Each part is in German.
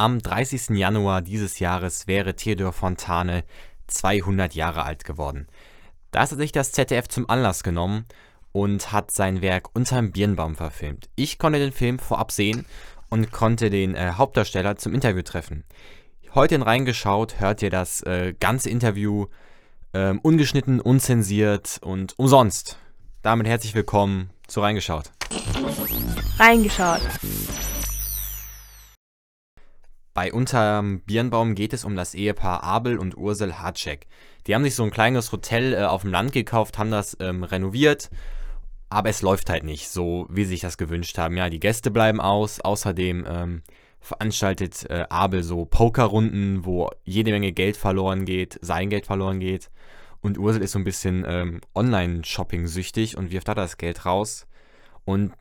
Am 30. Januar dieses Jahres wäre Theodor Fontane 200 Jahre alt geworden. Da hat sich das ZDF zum Anlass genommen und hat sein Werk Unterm Birnbaum verfilmt. Ich konnte den Film vorab sehen und konnte den äh, Hauptdarsteller zum Interview treffen. Heute in Reingeschaut hört ihr das äh, ganze Interview äh, ungeschnitten, unzensiert und umsonst. Damit herzlich willkommen zu Reingeschaut. Reingeschaut. Bei Unterm Birnbaum geht es um das Ehepaar Abel und Ursel Hartschek. Die haben sich so ein kleines Hotel äh, auf dem Land gekauft, haben das ähm, renoviert, aber es läuft halt nicht so, wie sie sich das gewünscht haben. Ja, die Gäste bleiben aus. Außerdem ähm, veranstaltet äh, Abel so Pokerrunden, wo jede Menge Geld verloren geht, sein Geld verloren geht. Und Ursel ist so ein bisschen ähm, Online-Shopping süchtig und wirft da das Geld raus. Und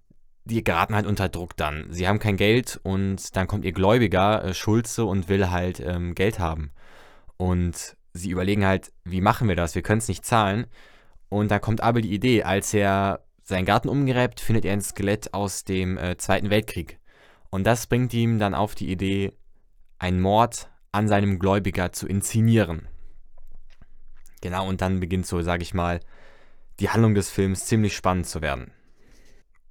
die geraten halt unter Druck dann. Sie haben kein Geld und dann kommt ihr Gläubiger, äh, Schulze, und will halt ähm, Geld haben. Und sie überlegen halt, wie machen wir das? Wir können es nicht zahlen. Und dann kommt Abel die Idee, als er seinen Garten umgräbt, findet er ein Skelett aus dem äh, Zweiten Weltkrieg. Und das bringt ihm dann auf die Idee, einen Mord an seinem Gläubiger zu inszenieren. Genau, und dann beginnt so, sag ich mal, die Handlung des Films ziemlich spannend zu werden.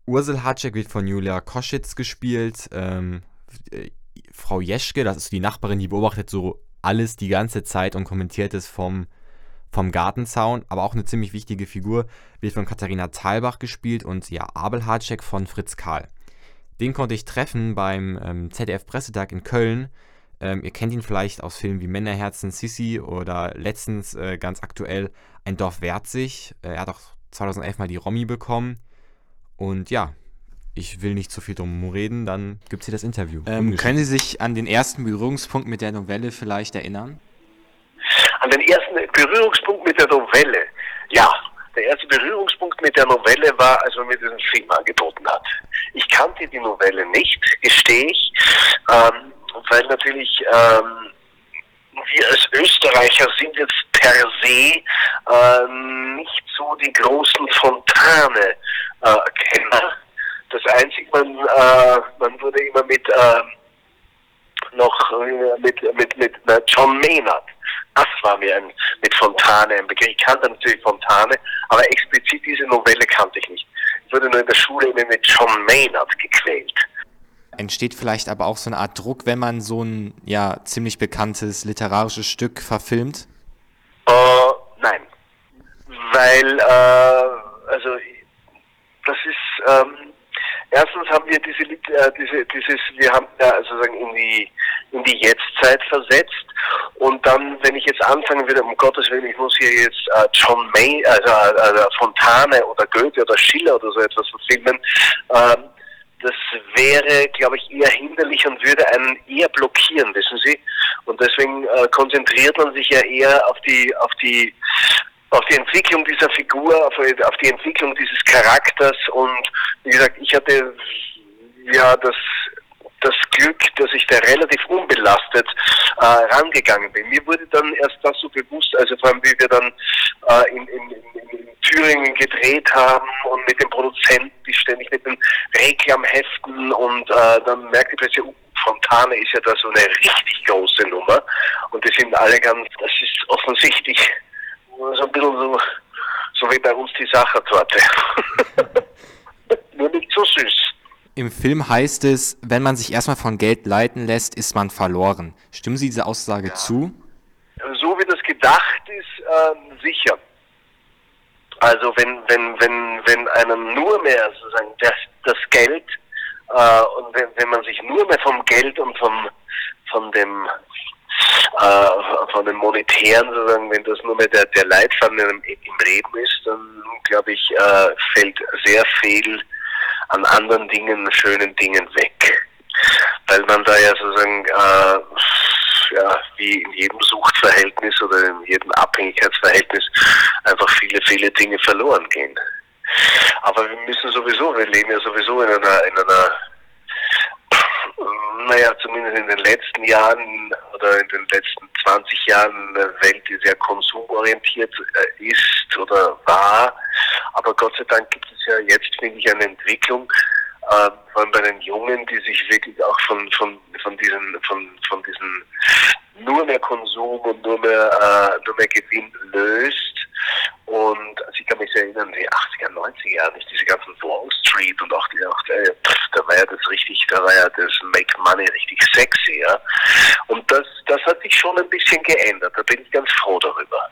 Ursel Hacek wird von Julia Koschitz gespielt. Ähm, äh, Frau Jeschke, das ist die Nachbarin, die beobachtet so alles die ganze Zeit und kommentiert es vom, vom Gartenzaun. Aber auch eine ziemlich wichtige Figur, wird von Katharina Thalbach gespielt und ja, Abel Hacek von Fritz Karl. Den konnte ich treffen beim ähm, ZDF-Pressetag in Köln. Ähm, ihr kennt ihn vielleicht aus Filmen wie Männerherzen, Sissi oder letztens äh, ganz aktuell Ein Dorf wehrt sich. Äh, er hat auch 2011 mal die Romy bekommen. Und ja, ich will nicht zu viel drum reden, dann gibt es hier das Interview. Ähm, können Sie sich an den ersten Berührungspunkt mit der Novelle vielleicht erinnern? An den ersten Berührungspunkt mit der Novelle? Ja, der erste Berührungspunkt mit der Novelle war, als man mir diesen Film angeboten hat. Ich kannte die Novelle nicht, gestehe ich, ähm, weil natürlich ähm, wir als Österreicher sind jetzt per se ähm, nicht so die großen Fontane äh, Kenner. Das Einzige, man, äh, man wurde immer mit äh, noch mit, mit, mit na, John Maynard. Das war mir ein, mit Fontane ein Begriff. Ich kannte natürlich Fontane, aber explizit diese Novelle kannte ich nicht. Ich wurde nur in der Schule immer mit John Maynard gequält. Entsteht vielleicht aber auch so eine Art Druck, wenn man so ein ja ziemlich bekanntes literarisches Stück verfilmt? Äh, nein. Weil, äh, also das ist ähm, erstens haben wir diese, äh, diese dieses wir haben ja also sagen in die in die Jetztzeit versetzt und dann wenn ich jetzt anfangen würde um Gottes willen ich muss hier jetzt äh, John May also, also Fontane oder Goethe oder Schiller oder so etwas verfilmen ähm, das wäre, glaube ich, eher hinderlich und würde einen eher blockieren, wissen Sie? Und deswegen äh, konzentriert man sich ja eher auf die, auf die auf die Entwicklung dieser Figur, auf, auf die Entwicklung dieses Charakters und wie gesagt, ich hatte ja das das Glück, dass ich da relativ unbelastet äh, rangegangen bin. Mir wurde dann erst das so bewusst, also vor allem wie wir dann äh, in, in, in, Thüringen gedreht haben und mit dem Produzenten, die ständig mit den Reklamheften und äh, dann merkte ich plötzlich, oh, Fontane ist ja da so eine richtig große Nummer und die sind alle ganz, das ist offensichtlich so ein bisschen so, so wie bei uns die Sachertorte. Nur nicht so süß. Im Film heißt es, wenn man sich erstmal von Geld leiten lässt, ist man verloren. Stimmen Sie dieser Aussage ja. zu? So wie das gedacht ist, ähm, sicher. Also wenn, wenn, wenn, wenn einem nur mehr sozusagen das, das Geld äh, und wenn, wenn man sich nur mehr vom Geld und vom, von dem äh, von den monetären, sozusagen, wenn das nur mehr der, der Leitfaden im, im Leben ist, dann glaube ich, äh, fällt sehr viel an anderen Dingen, schönen Dingen weg. Weil man da ja sozusagen, äh, ja, wie in jedem Suchtverhältnis oder in jedem Abhängigkeitsverhältnis einfach viele, viele Dinge verloren gehen. Aber wir müssen sowieso, wir leben ja sowieso in einer, in einer naja, zumindest in den letzten Jahren oder in den letzten 20 Jahren eine Welt, die sehr konsumorientiert äh, ist oder war. Aber Gott sei Dank gibt es ja jetzt, finde ich, eine Entwicklung, äh, vor allem bei den Jungen, die sich wirklich auch von, von, von diesen, von, von diesen nur mehr Konsum und nur mehr, äh, nur mehr Gewinn löst. Und also ich kann mich erinnern, die 80er, 90er Jahre, nicht diese ganzen Wall Street und auch die, auch der, da war ja das richtig, da war ja das Make Money richtig sexy, ja. Und das, das hat sich schon ein bisschen geändert. Da bin ich ganz froh darüber.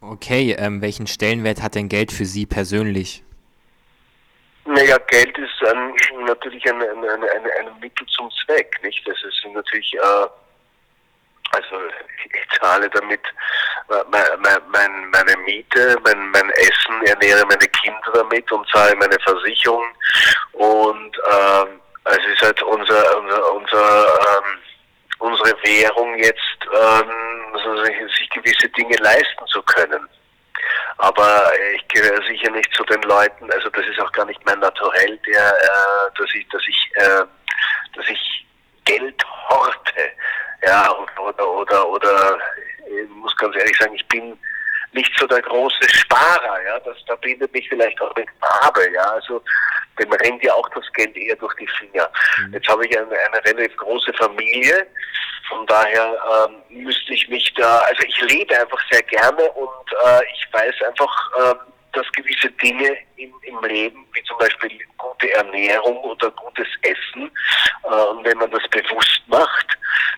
Okay, ähm, welchen Stellenwert hat denn Geld für Sie persönlich? Naja, Geld ist ein, natürlich ein, ein, ein, ein, Mittel zum Zweck, nicht? Das ist natürlich, äh, also ich zahle damit meine, meine, meine Miete, mein, mein Essen, ernähre meine Kinder damit und zahle meine Versicherung und ähm, es ist halt unser, unser, unser ähm, unsere Währung jetzt ähm, also sich gewisse Dinge leisten zu können. Aber ich gehöre sicher nicht zu den Leuten, also das ist auch gar nicht mein Naturell, der, äh, dass ich, dass ich, äh, dass ich Geld horte, ja, oder, oder, oder, ich muss ganz ehrlich sagen, ich bin nicht so der große Sparer, ja, das verbindet mich vielleicht auch mit Farbe, ja, also dem rennt ja auch das Geld eher durch die Finger. Mhm. Jetzt habe ich eine, eine relativ große Familie, von daher ähm, müsste ich mich da, also ich lebe einfach sehr gerne und äh, ich weiß einfach, äh, dass gewisse Dinge im, im Leben, wie zum Beispiel gute Ernährung oder gutes Essen, äh, und wenn man das bewusst macht,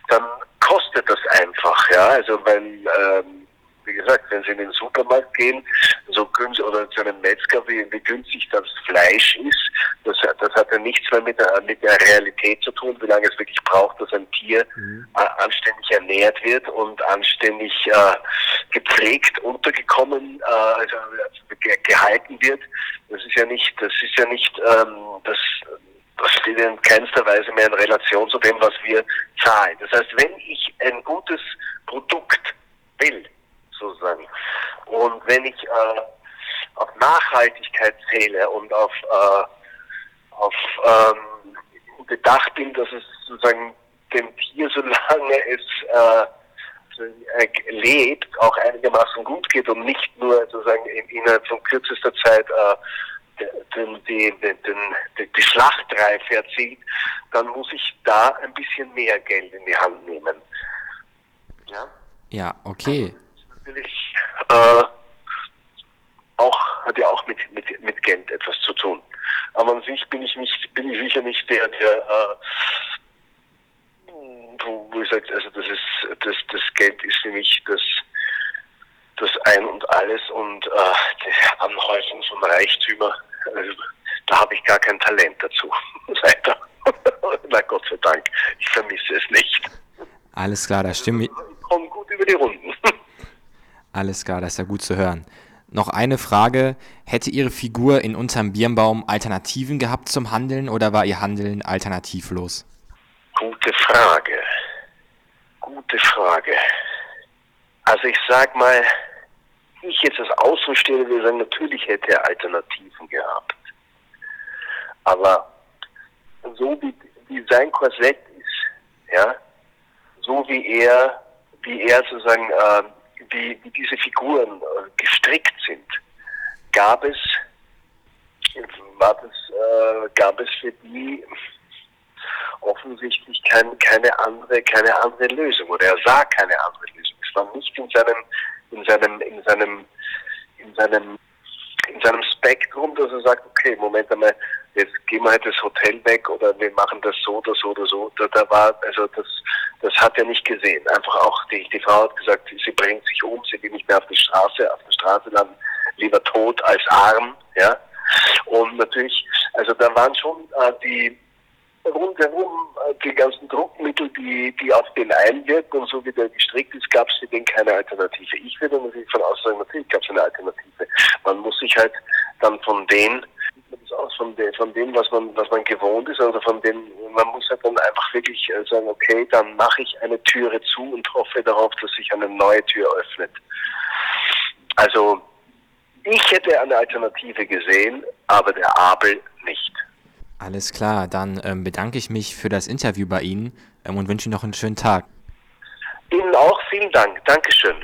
dann kostet das einfach, ja, also weil ähm, wie gesagt, wenn Sie in den Supermarkt gehen, so günstig oder zu einem Metzger, wie, wie günstig das Fleisch ist, das, das hat ja nichts mehr mit der, mit der Realität zu tun, wie lange es wirklich braucht, dass ein Tier mhm. äh, anständig ernährt wird und anständig äh, gepflegt, untergekommen, äh, also ge gehalten wird. Das ist ja nicht, das ist ja nicht, ähm, das, das steht in keinster Weise mehr in Relation zu dem, was wir zahlen. Das heißt, wenn ich ein gutes Produkt will, sozusagen. Und wenn ich äh, auf Nachhaltigkeit zähle und auf, äh, auf ähm, bedacht bin, dass es sozusagen dem Tier, solange es äh, lebt, auch einigermaßen gut geht und nicht nur sozusagen in, innerhalb von kürzester Zeit äh, den, die, den, den, die Schlachtreife erzielt, dann muss ich da ein bisschen mehr Geld in die Hand nehmen. Ja, ja okay natürlich äh, auch, hat ja auch mit, mit, mit Geld etwas zu tun. Aber an sich bin ich nicht, bin ich sicher nicht der, der äh, wo, ich sage, also das ist das, das Geld ist für mich das das Ein und Alles und äh, die Anhäufung von Reichtümer, also, da habe ich gar kein Talent dazu. Leider. Na Gott sei Dank, ich vermisse es nicht. Alles klar, da stimme ich. Komme gut über die Runden. Alles klar, das ist ja gut zu hören. Noch eine Frage. Hätte Ihre Figur in Unterm Birnbaum Alternativen gehabt zum Handeln oder war Ihr Handeln alternativlos? Gute Frage. Gute Frage. Also ich sag mal, ich jetzt das Außenstehende will sagen, natürlich hätte er Alternativen gehabt. Aber so wie, wie sein Korsett ist, ja, so wie er, wie er sozusagen äh, wie, wie diese Figuren äh, gestrickt sind, gab es, war das, äh, gab es für die offensichtlich kein, keine andere, keine andere Lösung oder er sah keine andere Lösung. Es war nicht in seinem, in seinem, in seinem, in seinem, in seinem Spektrum, dass er sagt, okay, Moment einmal, jetzt gehen wir halt das Hotel weg oder wir machen das so oder so oder so. Da, da war, also das, das hat er nicht gesehen. Einfach auch, die, die Frau hat gesagt, sie bringt sich um, sie will nicht mehr auf die Straße, auf der Straße landen, lieber tot als arm, ja. Und natürlich, also da waren schon äh, die rundherum äh, die ganzen Druckmittel, die, die auf den einwirken und so wie der gestrickt ist, gab es für den keine Alternative. Ich würde natürlich von aus sagen, natürlich gab es eine Alternative. Man muss sich halt dann von den von, de, von dem, was man, was man gewohnt ist, also von dem, man muss halt dann einfach wirklich äh, sagen, okay, dann mache ich eine Türe zu und hoffe darauf, dass sich eine neue Tür öffnet. Also ich hätte eine Alternative gesehen, aber der Abel nicht. Alles klar, dann ähm, bedanke ich mich für das Interview bei Ihnen ähm, und wünsche Ihnen noch einen schönen Tag. Ihnen auch vielen Dank. Dankeschön.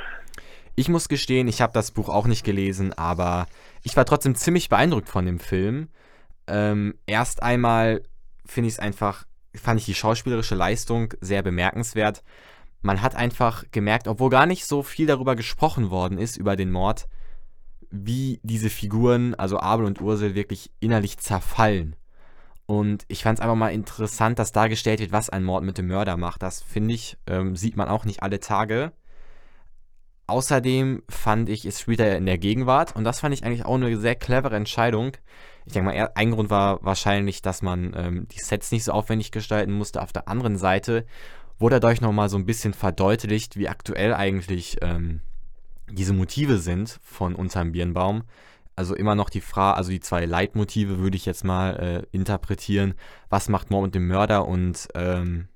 Ich muss gestehen, ich habe das Buch auch nicht gelesen, aber ich war trotzdem ziemlich beeindruckt von dem Film. Ähm, erst einmal finde ich es einfach, fand ich die schauspielerische Leistung sehr bemerkenswert. Man hat einfach gemerkt, obwohl gar nicht so viel darüber gesprochen worden ist, über den Mord, wie diese Figuren, also Abel und Ursel, wirklich innerlich zerfallen. Und ich fand es einfach mal interessant, dass dargestellt wird, was ein Mord mit dem Mörder macht. Das finde ich, ähm, sieht man auch nicht alle Tage. Außerdem fand ich, es spielt er in der Gegenwart und das fand ich eigentlich auch eine sehr clevere Entscheidung. Ich denke mal, ein Grund war wahrscheinlich, dass man ähm, die Sets nicht so aufwendig gestalten musste. Auf der anderen Seite wurde dadurch nochmal so ein bisschen verdeutlicht, wie aktuell eigentlich ähm, diese Motive sind von unterm Birnbaum. Also immer noch die Frage, also die zwei Leitmotive würde ich jetzt mal äh, interpretieren. Was macht Mord mit dem Mörder und ähm,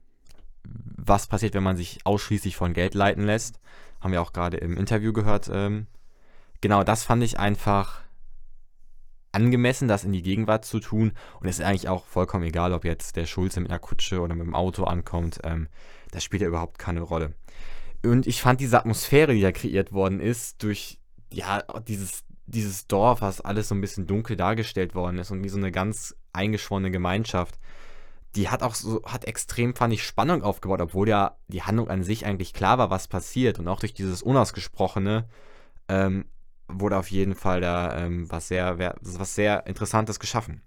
was passiert, wenn man sich ausschließlich von Geld leiten lässt? Haben wir auch gerade im Interview gehört. Ähm, genau, das fand ich einfach angemessen, das in die Gegenwart zu tun. Und es ist eigentlich auch vollkommen egal, ob jetzt der Schulze mit einer Kutsche oder mit dem Auto ankommt. Ähm, das spielt ja überhaupt keine Rolle. Und ich fand diese Atmosphäre, die da kreiert worden ist, durch ja, dieses, dieses Dorf, was alles so ein bisschen dunkel dargestellt worden ist und wie so eine ganz eingeschworene Gemeinschaft, die hat auch so, hat extrem, fand ich, Spannung aufgebaut, obwohl ja die Handlung an sich eigentlich klar war, was passiert. Und auch durch dieses Unausgesprochene ähm, wurde auf jeden Fall da ähm, was, sehr, was sehr Interessantes geschaffen.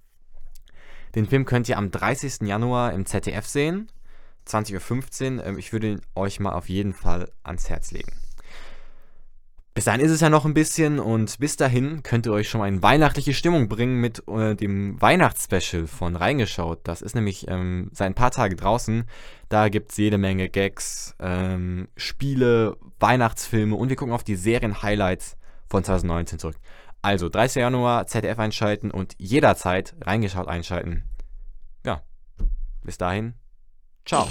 Den Film könnt ihr am 30. Januar im ZDF sehen, 20.15 Uhr. Ähm, ich würde ihn euch mal auf jeden Fall ans Herz legen. Bis dahin ist es ja noch ein bisschen und bis dahin könnt ihr euch schon mal in weihnachtliche Stimmung bringen mit äh, dem Weihnachtsspecial von Reingeschaut. Das ist nämlich ähm, seit ein paar Tagen draußen. Da gibt es jede Menge Gags, ähm, Spiele, Weihnachtsfilme und wir gucken auf die Serien-Highlights von 2019 zurück. Also 30. Januar ZDF einschalten und jederzeit Reingeschaut einschalten. Ja, bis dahin. Ciao.